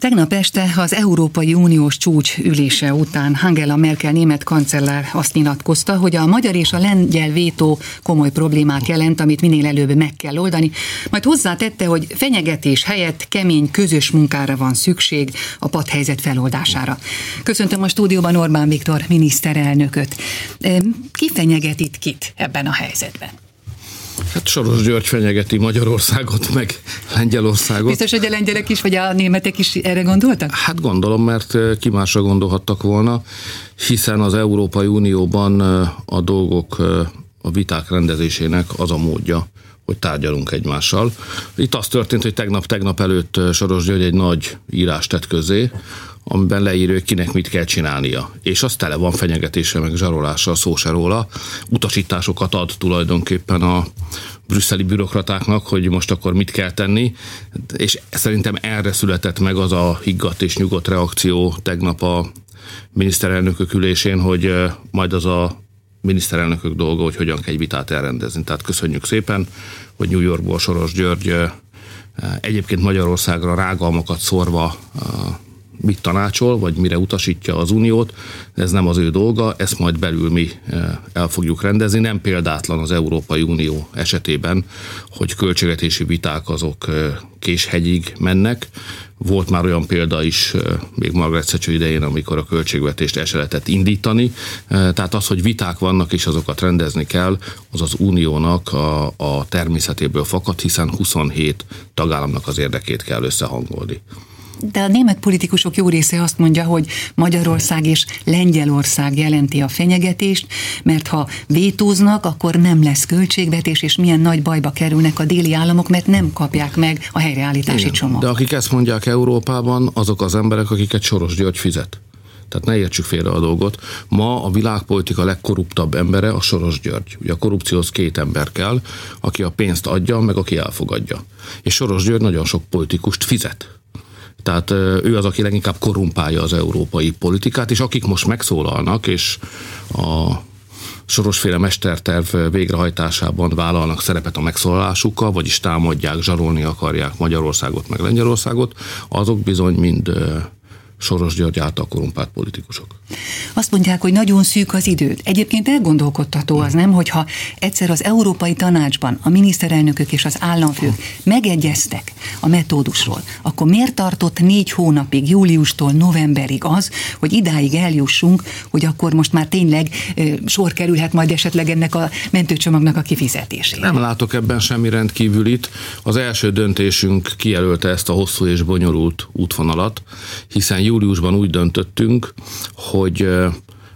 Tegnap este az Európai Uniós csúcs ülése után Angela Merkel német kancellár azt nyilatkozta, hogy a magyar és a lengyel vétó komoly problémát jelent, amit minél előbb meg kell oldani, majd hozzátette, hogy fenyegetés helyett kemény közös munkára van szükség a padhelyzet feloldására. Köszöntöm a stúdióban Orbán Viktor miniszterelnököt. Ki fenyeget itt kit ebben a helyzetben? Hát Soros György fenyegeti Magyarországot, meg Lengyelországot. Biztos, hogy a lengyelek is, vagy a németek is erre gondoltak? Hát gondolom, mert ki másra gondolhattak volna, hiszen az Európai Unióban a dolgok, a viták rendezésének az a módja, hogy tárgyalunk egymással. Itt az történt, hogy tegnap-tegnap előtt Soros György egy nagy írást tett közé, amiben leírja, hogy kinek mit kell csinálnia. És az tele van fenyegetése, meg zsarolással, szó se róla. Utasításokat ad tulajdonképpen a brüsszeli bürokratáknak, hogy most akkor mit kell tenni, és szerintem erre született meg az a higgadt és nyugodt reakció tegnap a miniszterelnökök ülésén, hogy majd az a miniszterelnökök dolga, hogy hogyan kell egy vitát elrendezni. Tehát köszönjük szépen, hogy New Yorkból Soros György egyébként Magyarországra rágalmakat szorva mit tanácsol, vagy mire utasítja az uniót, ez nem az ő dolga, ezt majd belül mi eh, el fogjuk rendezni. Nem példátlan az Európai Unió esetében, hogy költségvetési viták azok eh, késhegyig mennek. Volt már olyan példa is, eh, még Margaret Thatcher idején, amikor a költségvetést el indítani. Tehát az, hogy viták vannak és azokat rendezni kell, az az uniónak a, a természetéből fakad, hiszen 27 tagállamnak az érdekét kell összehangolni. De a német politikusok jó része azt mondja, hogy Magyarország és Lengyelország jelenti a fenyegetést, mert ha vétóznak, akkor nem lesz költségvetés, és milyen nagy bajba kerülnek a déli államok, mert nem kapják meg a helyreállítási Igen, csomagot. De akik ezt mondják Európában, azok az emberek, akiket Soros György fizet. Tehát ne értsük félre a dolgot. Ma a világpolitika legkorruptabb embere a Soros György. Ugye a korrupcióhoz két ember kell, aki a pénzt adja, meg aki elfogadja. És Soros György nagyon sok politikust fizet tehát ő az, aki leginkább korrumpálja az európai politikát, és akik most megszólalnak, és a sorosféle mesterterv végrehajtásában vállalnak szerepet a megszólalásukkal, vagyis támadják, zsarolni akarják Magyarországot, meg Lengyelországot, azok bizony mind Soros György által korumpált politikusok. Azt mondják, hogy nagyon szűk az időt. Egyébként elgondolkodtató az nem, hogyha egyszer az Európai Tanácsban a miniszterelnökök és az államfők megegyeztek a metódusról, akkor miért tartott négy hónapig, júliustól novemberig az, hogy idáig eljussunk, hogy akkor most már tényleg sor kerülhet majd esetleg ennek a mentőcsomagnak a kifizetésére? Nem látok ebben semmi rendkívülit. Az első döntésünk kijelölte ezt a hosszú és bonyolult útvonalat, hiszen júliusban úgy döntöttünk, hogy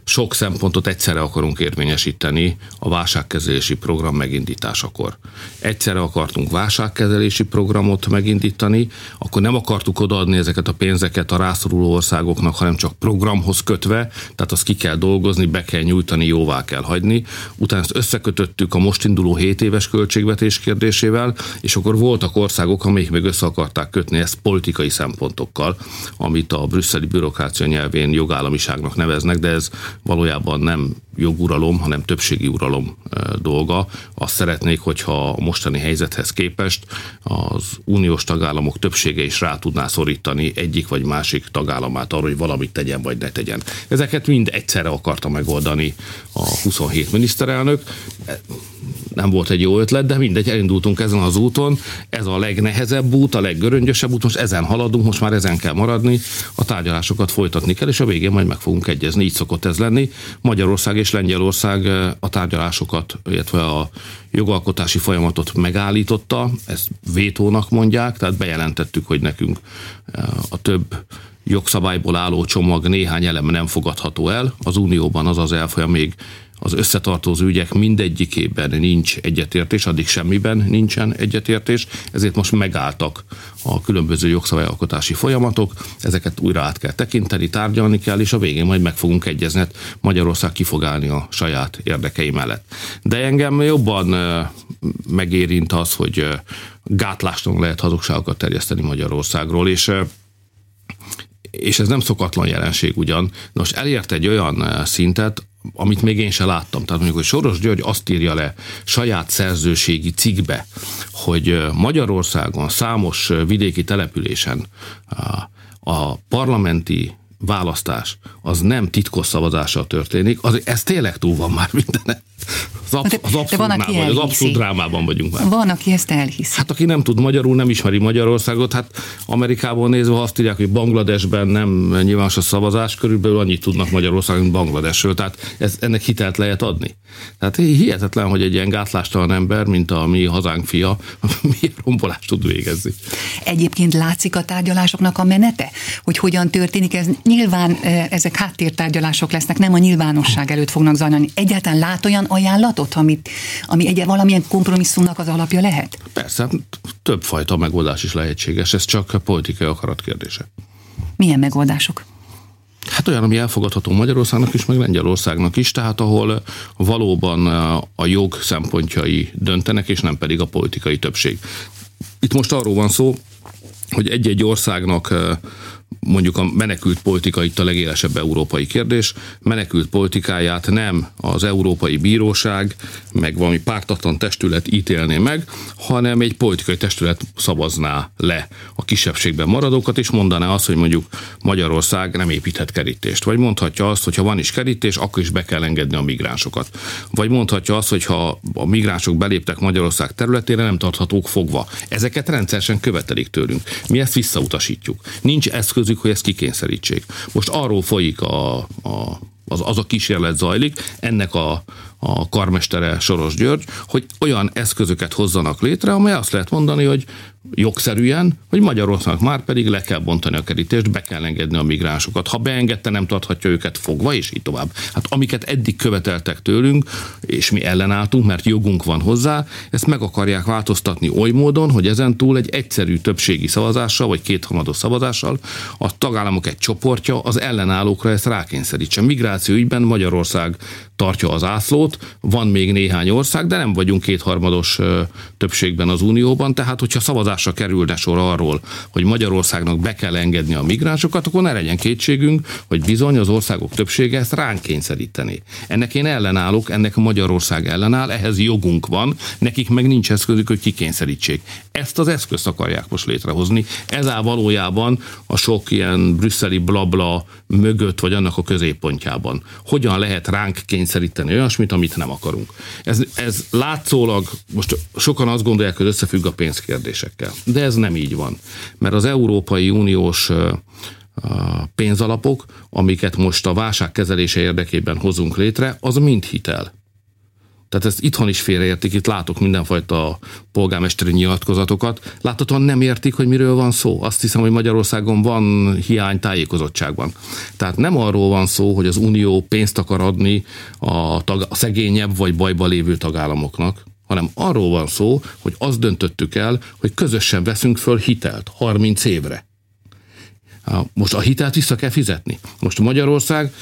sok szempontot egyszerre akarunk érvényesíteni a válságkezelési program megindításakor. Egyszerre akartunk válságkezelési programot megindítani, akkor nem akartuk odaadni ezeket a pénzeket a rászoruló országoknak, hanem csak programhoz kötve, tehát azt ki kell dolgozni, be kell nyújtani, jóvá kell hagyni. Utána ezt összekötöttük a most induló 7 éves költségvetés kérdésével, és akkor voltak országok, amelyik még össze akarták kötni ezt politikai szempontokkal, amit a brüsszeli bürokrácia nyelvén jogállamiságnak neveznek, de ez valójában nem joguralom, hanem többségi uralom dolga. Azt szeretnék, hogyha a mostani helyzethez képest az uniós tagállamok többsége is rá tudná szorítani egyik vagy másik tagállamát arra, hogy valamit tegyen vagy ne tegyen. Ezeket mind egyszerre akarta megoldani a 27 miniszterelnök nem volt egy jó ötlet, de mindegy, elindultunk ezen az úton. Ez a legnehezebb út, a leggöröngyösebb út, most ezen haladunk, most már ezen kell maradni, a tárgyalásokat folytatni kell, és a végén majd meg fogunk egyezni, így szokott ez lenni. Magyarország és Lengyelország eh, a tárgyalásokat, illetve a jogalkotási folyamatot megállította, ezt vétónak mondják, tehát bejelentettük, hogy nekünk eh, a több jogszabályból álló csomag néhány eleme nem fogadható el. Az Unióban az az elfolyam még az összetartozó ügyek mindegyikében nincs egyetértés, addig semmiben nincsen egyetértés, ezért most megálltak a különböző jogszabályalkotási folyamatok, ezeket újra át kell tekinteni, tárgyalni kell, és a végén majd meg fogunk egyezni, hát Magyarország ki fog állni a saját érdekei mellett. De engem jobban megérint az, hogy gátlástalan lehet hazugságokat terjeszteni Magyarországról, és és ez nem szokatlan jelenség ugyan. Nos, elért egy olyan szintet, amit még én sem láttam. Tehát mondjuk, hogy Soros György azt írja le saját szerzőségi cikkbe, hogy Magyarországon számos vidéki településen a parlamenti választás az nem titkos szavazással történik, az, ez tényleg túl van már minden. Az, absz- az abszurd, az abszurd drámában vagyunk már. Van, aki ezt elhiszi. Hát aki nem tud magyarul, nem ismeri Magyarországot, hát Amerikában nézve azt írják, hogy Bangladesben nem nyilvános a szavazás, körülbelül annyit tudnak Magyarországon, mint Bangladesről, tehát ez, ennek hitelt lehet adni. Tehát hihetetlen, hogy egy ilyen gátlástalan ember, mint a mi hazánk fia, milyen rombolást tud végezni. Egyébként látszik a tárgyalásoknak a menete, hogy hogyan történik ez. Nyilván e, ezek háttértárgyalások lesznek, nem a nyilvánosság előtt fognak zajlani. Egyáltalán lát olyan ajánlatot, amit, ami egy valamilyen kompromisszumnak az alapja lehet? Persze, többfajta megoldás is lehetséges, ez csak politikai akarat kérdése. Milyen megoldások? Hát olyan, ami elfogadható Magyarországnak is, meg Lengyelországnak is, tehát ahol valóban a jog szempontjai döntenek, és nem pedig a politikai többség. Itt most arról van szó, hogy egy-egy országnak mondjuk a menekült politika itt a legélesebb európai kérdés, menekült politikáját nem az Európai Bíróság, meg valami pártatlan testület ítélné meg, hanem egy politikai testület szavazná le a kisebbségben maradókat, és mondaná azt, hogy mondjuk Magyarország nem építhet kerítést. Vagy mondhatja azt, hogy ha van is kerítés, akkor is be kell engedni a migránsokat. Vagy mondhatja azt, hogy ha a migránsok beléptek Magyarország területére, nem tarthatók fogva. Ezeket rendszeresen követelik tőlünk. Mi ezt visszautasítjuk. Nincs eszközük hogy ezt kikényszerítsék. Most arról folyik a, a az, az a kísérlet zajlik, ennek a, a karmestere Soros György, hogy olyan eszközöket hozzanak létre, amely azt lehet mondani, hogy jogszerűen, hogy Magyarországnak már pedig le kell bontani a kerítést, be kell engedni a migránsokat. Ha beengedte, nem tarthatja őket fogva, és így tovább. Hát amiket eddig követeltek tőlünk, és mi ellenálltunk, mert jogunk van hozzá, ezt meg akarják változtatni oly módon, hogy ezen túl egy egyszerű többségi szavazással, vagy kétharmados szavazással a tagállamok egy csoportja az ellenállókra ezt rákényszerítse. Migráció ügyben Magyarország tartja az ászlót, van még néhány ország, de nem vagyunk kétharmados többségben az Unióban, tehát hogyha szavazásra kerülne sor arról, hogy Magyarországnak be kell engedni a migránsokat, akkor ne legyen kétségünk, hogy bizony az országok többsége ezt ránk kényszeríteni. Ennek én ellenállok, ennek Magyarország ellenáll, ehhez jogunk van, nekik meg nincs eszközük, hogy kikényszerítsék. Ezt az eszközt akarják most létrehozni. Ez áll valójában a sok ilyen brüsszeli blabla mögött, vagy annak a középpontjában. Hogyan lehet ránk kényszeríteni olyasmit, amit nem akarunk. Ez, ez látszólag, most sokan azt gondolják, hogy összefügg a pénzkérdésekkel, de ez nem így van. Mert az Európai Uniós pénzalapok, amiket most a válság kezelése érdekében hozunk létre, az mind hitel. Tehát ezt itthon is félreértik, itt látok mindenfajta polgármesteri nyilatkozatokat. Láthatóan nem értik, hogy miről van szó. Azt hiszem, hogy Magyarországon van hiány tájékozottságban. Tehát nem arról van szó, hogy az Unió pénzt akar adni a, tag, a szegényebb vagy bajba lévő tagállamoknak, hanem arról van szó, hogy azt döntöttük el, hogy közösen veszünk föl hitelt 30 évre. Most a hitelt vissza kell fizetni. Most Magyarország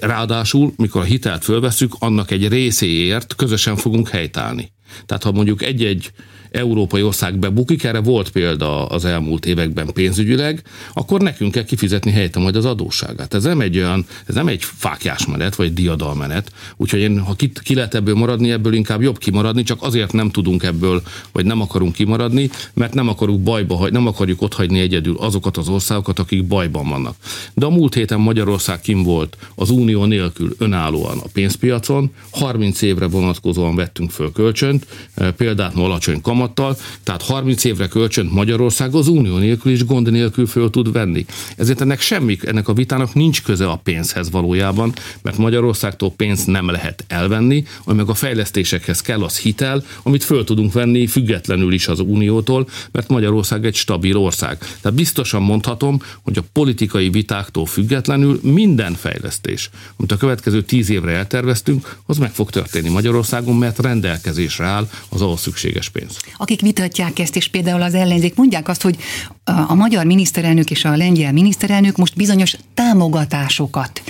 Ráadásul, mikor a hitelt fölveszük, annak egy részéért közösen fogunk helytállni. Tehát ha mondjuk egy-egy európai ország bebukik, erre volt példa az elmúlt években pénzügyileg, akkor nekünk kell kifizetni helyette majd az adósságát. Ez nem egy olyan, ez nem egy fákjás menet, vagy diadalmenet. Úgyhogy én, ha ki, ki lehet ebből maradni, ebből inkább jobb kimaradni, csak azért nem tudunk ebből, vagy nem akarunk kimaradni, mert nem akarunk bajba, nem akarjuk otthagyni egyedül azokat az országokat, akik bajban vannak. De a múlt héten Magyarország kim volt az unió nélkül önállóan a pénzpiacon, 30 évre vonatkozóan vettünk föl kölcsönt, eh, például alacsony kamat, kamattal, tehát 30 évre kölcsönt Magyarország az unió nélkül is gond nélkül föl tud venni. Ezért ennek semmi, ennek a vitának nincs köze a pénzhez valójában, mert Magyarországtól pénzt nem lehet elvenni, ami meg a fejlesztésekhez kell az hitel, amit föl tudunk venni függetlenül is az uniótól, mert Magyarország egy stabil ország. Tehát biztosan mondhatom, hogy a politikai vitáktól függetlenül minden fejlesztés, amit a következő tíz évre elterveztünk, az meg fog történni Magyarországon, mert rendelkezésre áll az ahhoz szükséges pénz akik vitatják ezt, és például az ellenzék mondják azt, hogy a magyar miniszterelnök és a lengyel miniszterelnök most bizonyos támogatásokat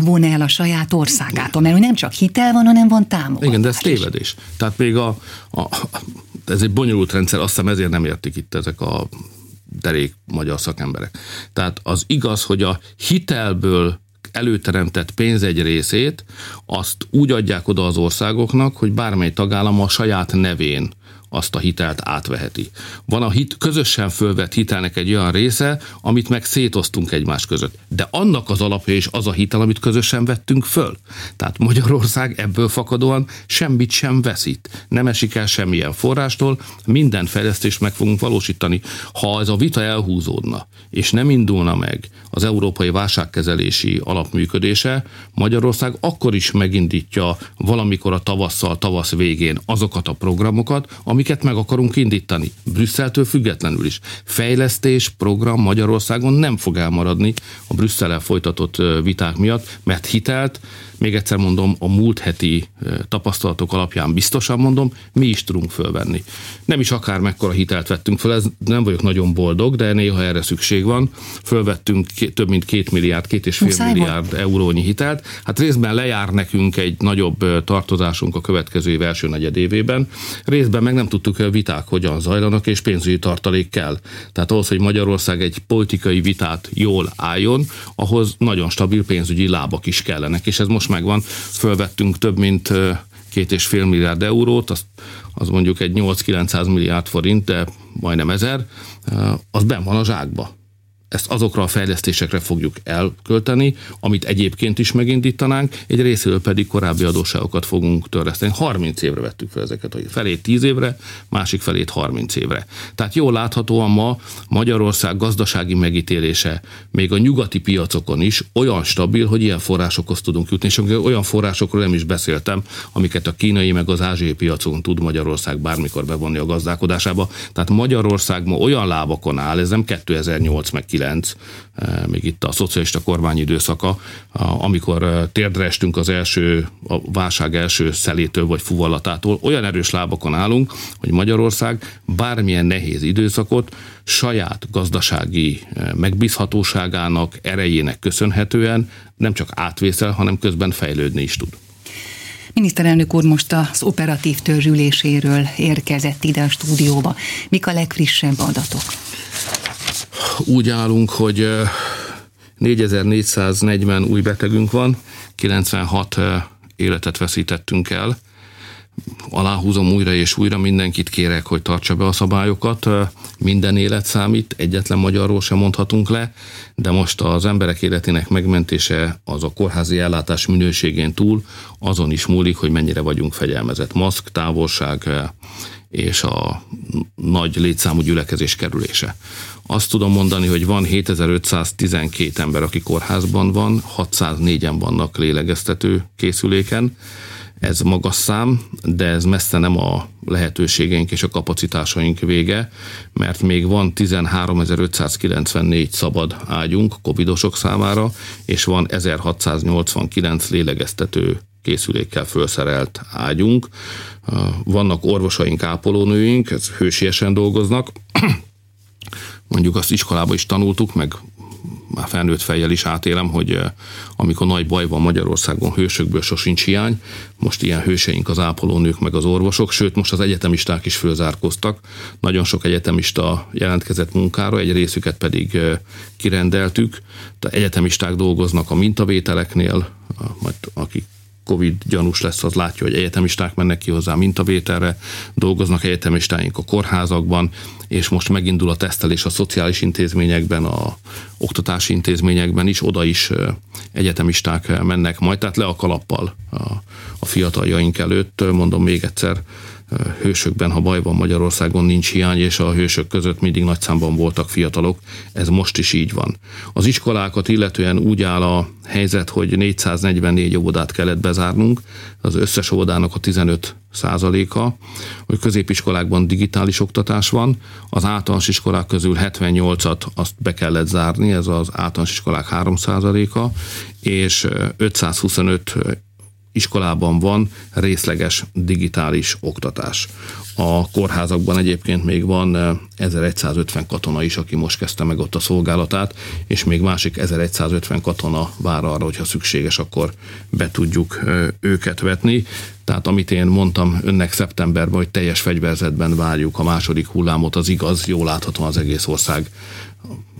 von el a saját országától, mert nem csak hitel van, hanem van támogatás. Igen, de ez tévedés. Tehát még a, a, ez egy bonyolult rendszer, azt hiszem ezért nem értik itt ezek a derék magyar szakemberek. Tehát az igaz, hogy a hitelből előteremtett pénz egy részét, azt úgy adják oda az országoknak, hogy bármely tagállam a saját nevén azt a hitelt átveheti. Van a hit, közösen fölvett hitelnek egy olyan része, amit meg szétoztunk egymás között. De annak az alapja is az a hitel, amit közösen vettünk föl. Tehát Magyarország ebből fakadóan semmit sem veszít. Nem esik el semmilyen forrástól, minden fejlesztést meg fogunk valósítani. Ha ez a vita elhúzódna, és nem indulna meg az európai válságkezelési alapműködése, Magyarország akkor is megindítja valamikor a tavasszal, tavasz végén azokat a programokat, amiket meg akarunk indítani. Brüsszeltől függetlenül is. Fejlesztés, program Magyarországon nem fog elmaradni a Brüsszellel folytatott viták miatt, mert hitelt még egyszer mondom, a múlt heti tapasztalatok alapján biztosan mondom, mi is tudunk fölvenni. Nem is akár mekkora hitelt vettünk föl, ez nem vagyok nagyon boldog, de néha erre szükség van. Fölvettünk több mint két milliárd, két és fél Muszáj milliárd van. eurónyi hitelt. Hát részben lejár nekünk egy nagyobb tartozásunk a következő év első negyedévében, részben meg nem tudtuk a viták hogyan zajlanak, és pénzügyi tartalék kell. Tehát ahhoz, hogy Magyarország egy politikai vitát jól álljon, ahhoz nagyon stabil pénzügyi lábak is kellenek, és ez most most megvan, fölvettünk több mint két és fél milliárd eurót, az, az mondjuk egy 8-900 milliárd forint, de majdnem ezer, az ben van a zsákba ezt azokra a fejlesztésekre fogjuk elkölteni, amit egyébként is megindítanánk, egy részéről pedig korábbi adósságokat fogunk törleszteni. 30 évre vettük fel ezeket, a felét 10 évre, másik felét 30 évre. Tehát jól láthatóan ma Magyarország gazdasági megítélése még a nyugati piacokon is olyan stabil, hogy ilyen forrásokhoz tudunk jutni, és olyan forrásokról nem is beszéltem, amiket a kínai meg az ázsiai piacon tud Magyarország bármikor bevonni a gazdálkodásába. Tehát Magyarország ma olyan lábakon áll, ez nem 2008 meg 2009, eh, még itt a szocialista kormány időszaka, amikor eh, térdre estünk az első, a válság első szelétől vagy fuvallatától, olyan erős lábakon állunk, hogy Magyarország bármilyen nehéz időszakot saját gazdasági eh, megbízhatóságának, erejének köszönhetően nem csak átvészel, hanem közben fejlődni is tud. Miniszterelnök úr most az operatív törzsüléséről érkezett ide a stúdióba. Mik a legfrissebb adatok? Úgy állunk, hogy 4440 új betegünk van, 96 életet veszítettünk el. Aláhúzom újra és újra, mindenkit kérek, hogy tartsa be a szabályokat. Minden élet számít, egyetlen magyarról sem mondhatunk le, de most az emberek életének megmentése az a kórházi ellátás minőségén túl azon is múlik, hogy mennyire vagyunk fegyelmezett. Maszk, távolság, és a nagy létszámú gyülekezés kerülése. Azt tudom mondani, hogy van 7512 ember, aki kórházban van, 604-en vannak lélegeztető készüléken. Ez magas szám, de ez messze nem a lehetőségeink és a kapacitásaink vége, mert még van 13.594 szabad ágyunk covidosok számára, és van 1689 lélegeztető készülékkel felszerelt ágyunk. Vannak orvosaink, ápolónőink, ez hősiesen dolgoznak. Mondjuk azt iskolába is tanultuk, meg már felnőtt fejjel is átélem, hogy amikor nagy baj van Magyarországon, hősökből sosincs hiány, most ilyen hőseink az ápolónők meg az orvosok, sőt most az egyetemisták is fölzárkoztak. Nagyon sok egyetemista jelentkezett munkára, egy részüket pedig kirendeltük. Tehát egyetemisták dolgoznak a mintavételeknél, majd akik Covid gyanús lesz, az látja, hogy egyetemisták mennek ki hozzá mintavételre, dolgoznak egyetemistáink a kórházakban, és most megindul a tesztelés a szociális intézményekben, a oktatási intézményekben is, oda is egyetemisták mennek majd, tehát le a kalappal a, a fiataljaink előtt, mondom még egyszer, hősökben, ha baj van Magyarországon, nincs hiány, és a hősök között mindig nagy számban voltak fiatalok. Ez most is így van. Az iskolákat illetően úgy áll a helyzet, hogy 444 óvodát kellett bezárnunk, az összes óvodának a 15 százaléka, hogy középiskolákban digitális oktatás van, az általános iskolák közül 78-at azt be kellett zárni, ez az általános iskolák 3 százaléka, és 525 iskolában van részleges digitális oktatás. A kórházakban egyébként még van 1150 eh, katona is, aki most kezdte meg ott a szolgálatát, és még másik 1150 katona vár arra, hogyha szükséges, akkor be tudjuk eh, őket vetni. Tehát amit én mondtam önnek szeptemberben, hogy teljes fegyverzetben várjuk a második hullámot, az igaz, jól láthatóan az egész ország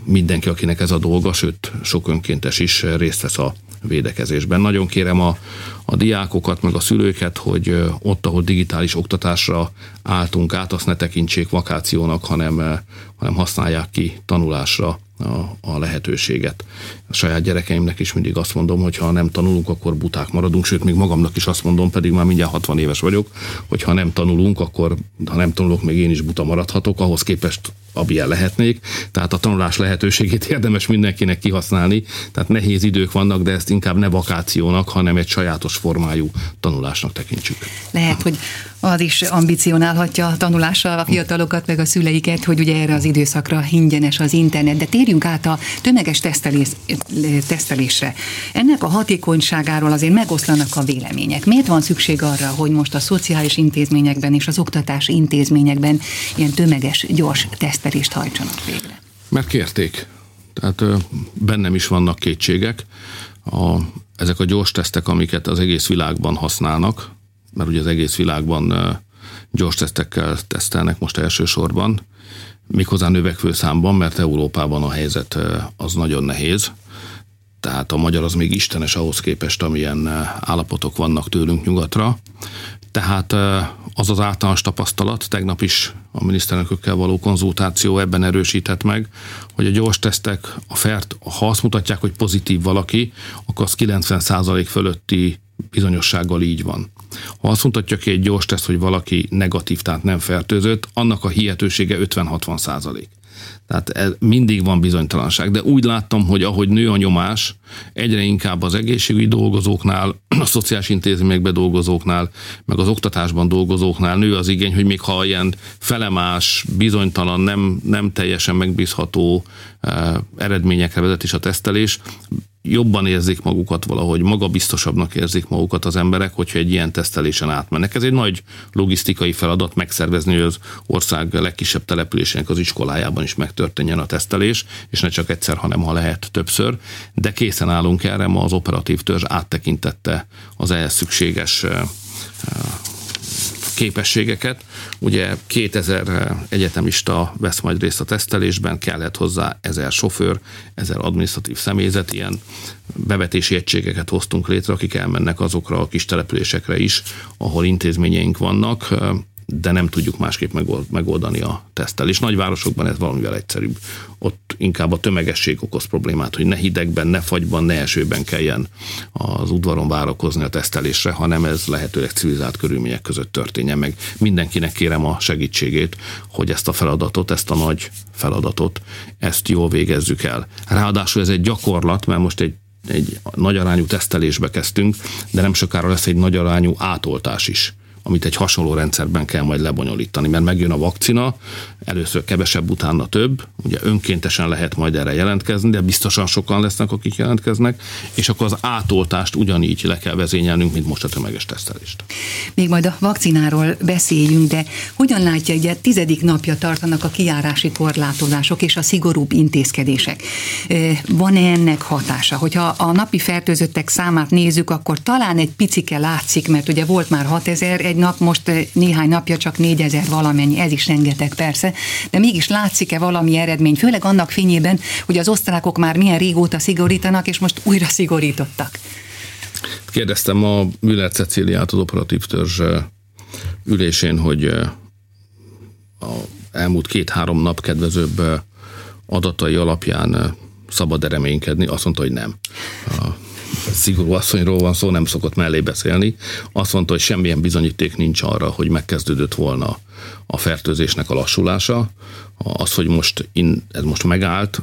mindenki, akinek ez a dolga, sőt sok önkéntes is részt vesz a védekezésben. Nagyon kérem a, a diákokat, meg a szülőket, hogy ott, ahol digitális oktatásra álltunk át, azt ne tekintsék vakációnak, hanem, hanem használják ki tanulásra a, a lehetőséget. A saját gyerekeimnek is mindig azt mondom, hogy ha nem tanulunk, akkor buták maradunk, sőt, még magamnak is azt mondom, pedig már mindjárt 60 éves vagyok, hogy ha nem tanulunk, akkor ha nem tanulok, még én is buta maradhatok, ahhoz képest amilyen lehetnék. Tehát a tanulás lehetőségét érdemes mindenkinek kihasználni. Tehát nehéz idők vannak, de ezt inkább ne vakációnak, hanem egy sajátos formájú tanulásnak tekintsük. Lehet, hogy az is ambicionálhatja a tanulással a fiatalokat, meg a szüleiket, hogy ugye erre az időszakra ingyenes az internet. De térjünk át a tömeges tesztelés, tesztelésre. Ennek a hatékonyságáról azért megoszlanak a vélemények. Miért van szükség arra, hogy most a szociális intézményekben és az oktatási intézményekben ilyen tömeges, gyors tesztelést hajtsanak végre? Mert kérték. Tehát bennem is vannak kétségek. A, ezek a gyors tesztek, amiket az egész világban használnak, mert ugye az egész világban gyors tesztekkel tesztelnek most elsősorban, méghozzá növekvő számban, mert Európában a helyzet az nagyon nehéz. Tehát a magyar az még istenes ahhoz képest, amilyen állapotok vannak tőlünk nyugatra. Tehát az az általános tapasztalat, tegnap is a miniszterelnökökkel való konzultáció ebben erősített meg, hogy a gyors tesztek, a fert, ha azt mutatják, hogy pozitív valaki, akkor az 90% fölötti bizonyossággal így van. Ha azt mutatja ki egy gyors teszt, hogy valaki negatív, tehát nem fertőzött, annak a hihetősége 50-60 százalék. Tehát ez, mindig van bizonytalanság, de úgy láttam, hogy ahogy nő a nyomás, egyre inkább az egészségügyi dolgozóknál, a szociális intézményekben dolgozóknál, meg az oktatásban dolgozóknál nő az igény, hogy még ha ilyen felemás, bizonytalan, nem, nem teljesen megbízható eh, eredményekre vezet is a tesztelés, jobban érzik magukat valahogy, magabiztosabbnak érzik magukat az emberek, hogyha egy ilyen tesztelésen átmennek. Ez egy nagy logisztikai feladat megszervezni, hogy az ország legkisebb településének az iskolájában is megtörténjen a tesztelés, és ne csak egyszer, hanem ha lehet többször, de készen állunk erre, ma az operatív törzs áttekintette az ehhez szükséges képességeket. Ugye 2000 egyetemista vesz majd részt a tesztelésben, kellett hozzá 1000 sofőr, 1000 administratív személyzet, ilyen bevetési egységeket hoztunk létre, akik elmennek azokra a kis településekre is, ahol intézményeink vannak de nem tudjuk másképp megoldani a tesztelés. Nagyvárosokban ez valamivel egyszerűbb. Ott inkább a tömegesség okoz problémát, hogy ne hidegben, ne fagyban, ne esőben kelljen az udvaron várakozni a tesztelésre, hanem ez lehetőleg civilizált körülmények között történjen meg. Mindenkinek kérem a segítségét, hogy ezt a feladatot, ezt a nagy feladatot, ezt jól végezzük el. Ráadásul ez egy gyakorlat, mert most egy egy nagy tesztelésbe kezdtünk, de nem sokára lesz egy nagy arányú átoltás is amit egy hasonló rendszerben kell majd lebonyolítani, mert megjön a vakcina, először kevesebb, utána több, ugye önkéntesen lehet majd erre jelentkezni, de biztosan sokan lesznek, akik jelentkeznek, és akkor az átoltást ugyanígy le kell vezényelnünk, mint most a tömeges tesztelést. Még majd a vakcináról beszéljünk, de hogyan látja, a tizedik napja tartanak a kiárási korlátozások és a szigorúbb intézkedések? Van-e ennek hatása? Hogyha a napi fertőzöttek számát nézzük, akkor talán egy picike látszik, mert ugye volt már 6000 egy nap, most néhány napja csak 4000 valamennyi, ez is rengeteg persze, de mégis látszik-e valami eredmény, főleg annak fényében, hogy az osztrákok már milyen régóta szigorítanak, és most újra szigorítottak. Kérdeztem a Müller Ceciliát az operatív törzs ülésén, hogy a elmúlt két-három nap kedvezőbb adatai alapján szabad reménykedni, azt mondta, hogy nem. Szigorú asszonyról van szó, nem szokott mellé beszélni. Azt mondta, hogy semmilyen bizonyíték nincs arra, hogy megkezdődött volna a fertőzésnek a lassulása. Az, hogy most in, ez most megállt,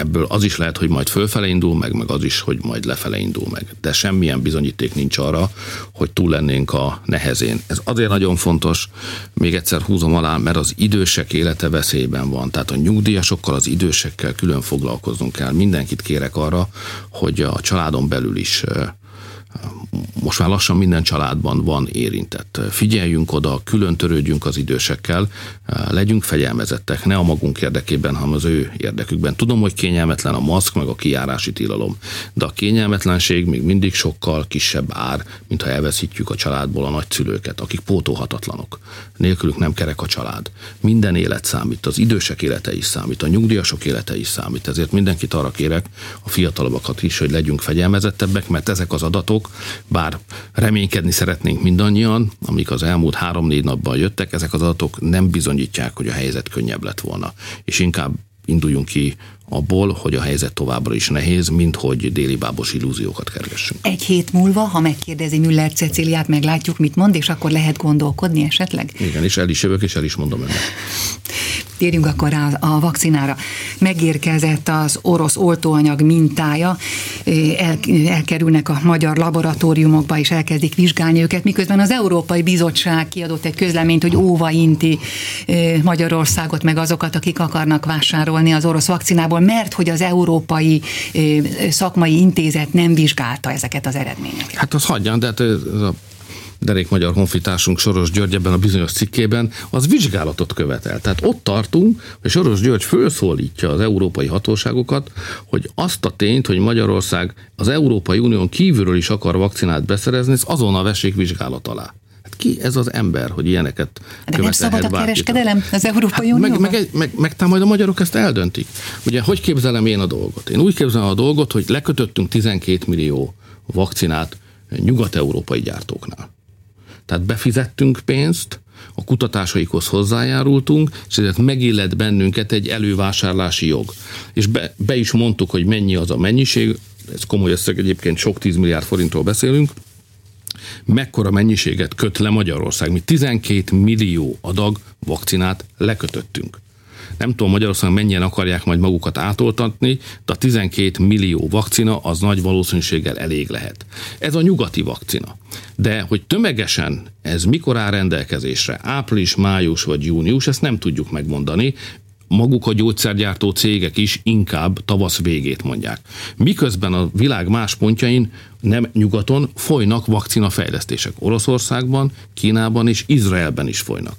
ebből az is lehet, hogy majd fölfele indul meg, meg az is, hogy majd lefele indul meg. De semmilyen bizonyíték nincs arra, hogy túl lennénk a nehezén. Ez azért nagyon fontos, még egyszer húzom alá, mert az idősek élete veszélyben van. Tehát a nyugdíjasokkal, az idősekkel külön foglalkoznunk kell. Mindenkit kérek arra, hogy a családon belül is most már lassan minden családban van érintett. Figyeljünk oda, külön törődjünk az idősekkel, legyünk fegyelmezettek, ne a magunk érdekében, hanem az ő érdekükben. Tudom, hogy kényelmetlen a maszk, meg a kijárási tilalom, de a kényelmetlenség még mindig sokkal kisebb ár, mint ha elveszítjük a családból a nagyszülőket, akik pótolhatatlanok. Nélkülük nem kerek a család. Minden élet számít, az idősek élete is számít, a nyugdíjasok élete is számít, ezért mindenkit arra kérek, a fiatalabbakat is, hogy legyünk fegyelmezettebbek, mert ezek az adatok, bár reménykedni szeretnénk mindannyian, amik az elmúlt három-négy napban jöttek, ezek az adatok nem bizonyítják, hogy a helyzet könnyebb lett volna. És inkább induljunk ki abból, hogy a helyzet továbbra is nehéz, mint hogy déli bábos illúziókat kergessünk. Egy hét múlva, ha megkérdezi Müller Ceciliát, meglátjuk, mit mond, és akkor lehet gondolkodni esetleg? Igen, és el is jövök, és el is mondom önnek. Térjünk akkor rá a vakcinára. Megérkezett az orosz oltóanyag mintája, el, elkerülnek a magyar laboratóriumokba, és elkezdik vizsgálni őket, miközben az Európai Bizottság kiadott egy közleményt, hogy óva inti Magyarországot, meg azokat, akik akarnak vásárolni az orosz vakcinából, mert hogy az Európai Szakmai Intézet nem vizsgálta ezeket az eredményeket. Hát az hagyjan, de hát a derék magyar honfitársunk Soros György ebben a bizonyos cikkében, az vizsgálatot követel. Tehát ott tartunk, hogy Soros György felszólítja az európai hatóságokat, hogy azt a tényt, hogy Magyarország az Európai Unión kívülről is akar vakcinát beszerezni, ez azonnal vessék vizsgálat alá. Hát ki ez az ember, hogy ilyeneket De nem szabad a kereskedelem az Európai hát Unióban? Meg, meg, meg, meg, meg majd a magyarok ezt eldöntik. Ugye, hogy képzelem én a dolgot? Én úgy képzelem a dolgot, hogy lekötöttünk 12 millió vakcinát nyugat-európai gyártóknál. Tehát befizettünk pénzt, a kutatásaikhoz hozzájárultunk, és ezért megillet bennünket egy elővásárlási jog. És be, be is mondtuk, hogy mennyi az a mennyiség, ez komoly összeg egyébként, sok 10 milliárd forintról beszélünk, mekkora mennyiséget köt le Magyarország. Mi 12 millió adag vakcinát lekötöttünk. Nem tudom Magyarországon mennyien akarják majd magukat átoltatni, de a 12 millió vakcina az nagy valószínűséggel elég lehet. Ez a nyugati vakcina. De hogy tömegesen ez mikor áll rendelkezésre, április, május vagy június, ezt nem tudjuk megmondani maguk a gyógyszergyártó cégek is inkább tavasz végét mondják. Miközben a világ más pontjain nem nyugaton folynak vakcinafejlesztések. Oroszországban, Kínában és Izraelben is folynak.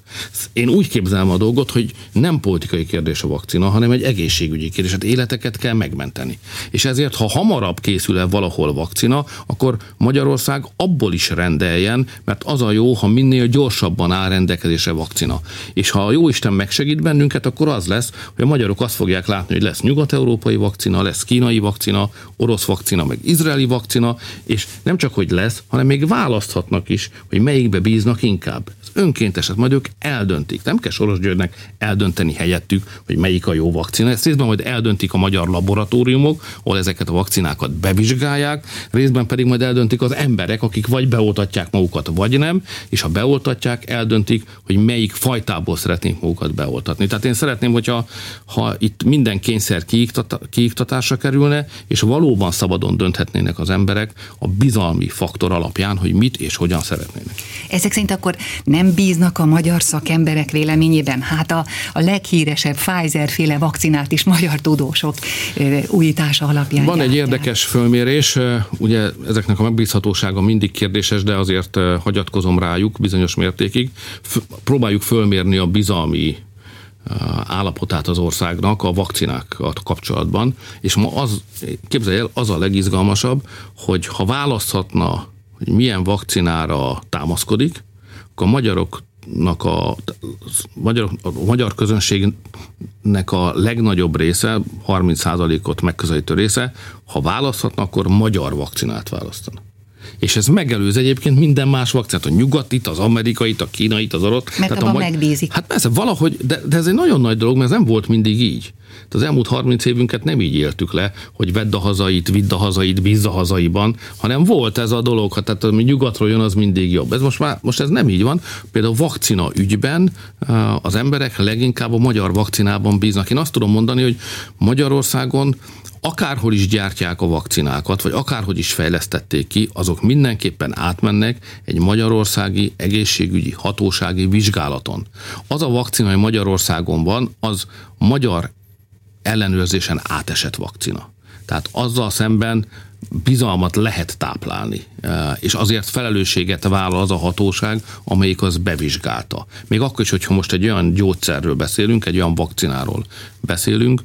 Én úgy képzelem a dolgot, hogy nem politikai kérdés a vakcina, hanem egy egészségügyi kérdés. Hát életeket kell megmenteni. És ezért, ha hamarabb készül el valahol vakcina, akkor Magyarország abból is rendeljen, mert az a jó, ha minél gyorsabban áll rendelkezésre vakcina. És ha a jó Isten megsegít bennünket, akkor az lesz, hogy a magyarok azt fogják látni, hogy lesz nyugat-európai vakcina, lesz kínai vakcina, orosz vakcina, meg izraeli vakcina, és nem csak, hogy lesz, hanem még választhatnak is, hogy melyikbe bíznak inkább. Ez önkéntes, hát majd ők eldöntik. Nem kell Soros Györgynek eldönteni helyettük, hogy melyik a jó vakcina. Ezt részben majd eldöntik a magyar laboratóriumok, ahol ezeket a vakcinákat bevizsgálják, részben pedig majd eldöntik az emberek, akik vagy beoltatják magukat, vagy nem, és ha beoltatják, eldöntik, hogy melyik fajtából szeretnék magukat beoltatni. Tehát én szeretném, hogyha ha itt minden kényszer kiiktatásra kerülne, és valóban szabadon dönthetnének az emberek, a bizalmi faktor alapján, hogy mit és hogyan szeretnének. Ezek szerint akkor nem bíznak a magyar szakemberek véleményében? Hát a, a leghíresebb Pfizer-féle vakcinát is magyar tudósok újítása alapján. Van egy érdekes fölmérés, ugye ezeknek a megbízhatósága mindig kérdéses, de azért hagyatkozom rájuk bizonyos mértékig. Próbáljuk fölmérni a bizalmi állapotát az országnak a vakcinákat kapcsolatban, és ma az, képzelj el, az a legizgalmasabb, hogy ha választhatna, hogy milyen vakcinára támaszkodik, akkor a magyaroknak a, magyar, a magyar közönségnek a legnagyobb része, 30%-ot megközelítő része, ha választhatna, akkor magyar vakcinát választana és ez megelőz egyébként minden más vakcinát, a nyugatit, az amerikait, a kínait, az orosz. Mert Tehát a magy- megbízik. Hát persze, valahogy, de, de ez egy nagyon nagy dolog, mert ez nem volt mindig így. Tehát az elmúlt 30 évünket nem így éltük le, hogy vedd a hazait, vidd a hazait, bízz a hazaiban, hanem volt ez a dolog, hát tehát ami nyugatról jön, az mindig jobb. Ez most már, most ez nem így van. Például vakcina ügyben eh, az emberek leginkább a magyar vakcinában bíznak. Én azt tudom mondani, hogy Magyarországon akárhol is gyártják a vakcinákat, vagy akárhogy is fejlesztették ki, azok mindenképpen átmennek egy magyarországi egészségügyi hatósági vizsgálaton. Az a vakcina, ami Magyarországon van, az magyar ellenőrzésen átesett vakcina. Tehát azzal szemben bizalmat lehet táplálni, és azért felelősséget vállal az a hatóság, amelyik az bevizsgálta. Még akkor is, hogyha most egy olyan gyógyszerről beszélünk, egy olyan vakcináról beszélünk,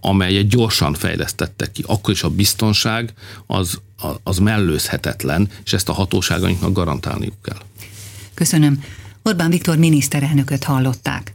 amelyet gyorsan fejlesztettek ki, akkor is a biztonság az, az mellőzhetetlen, és ezt a hatóságainknak garantálniuk kell. Köszönöm. Orbán Viktor miniszterelnököt hallották.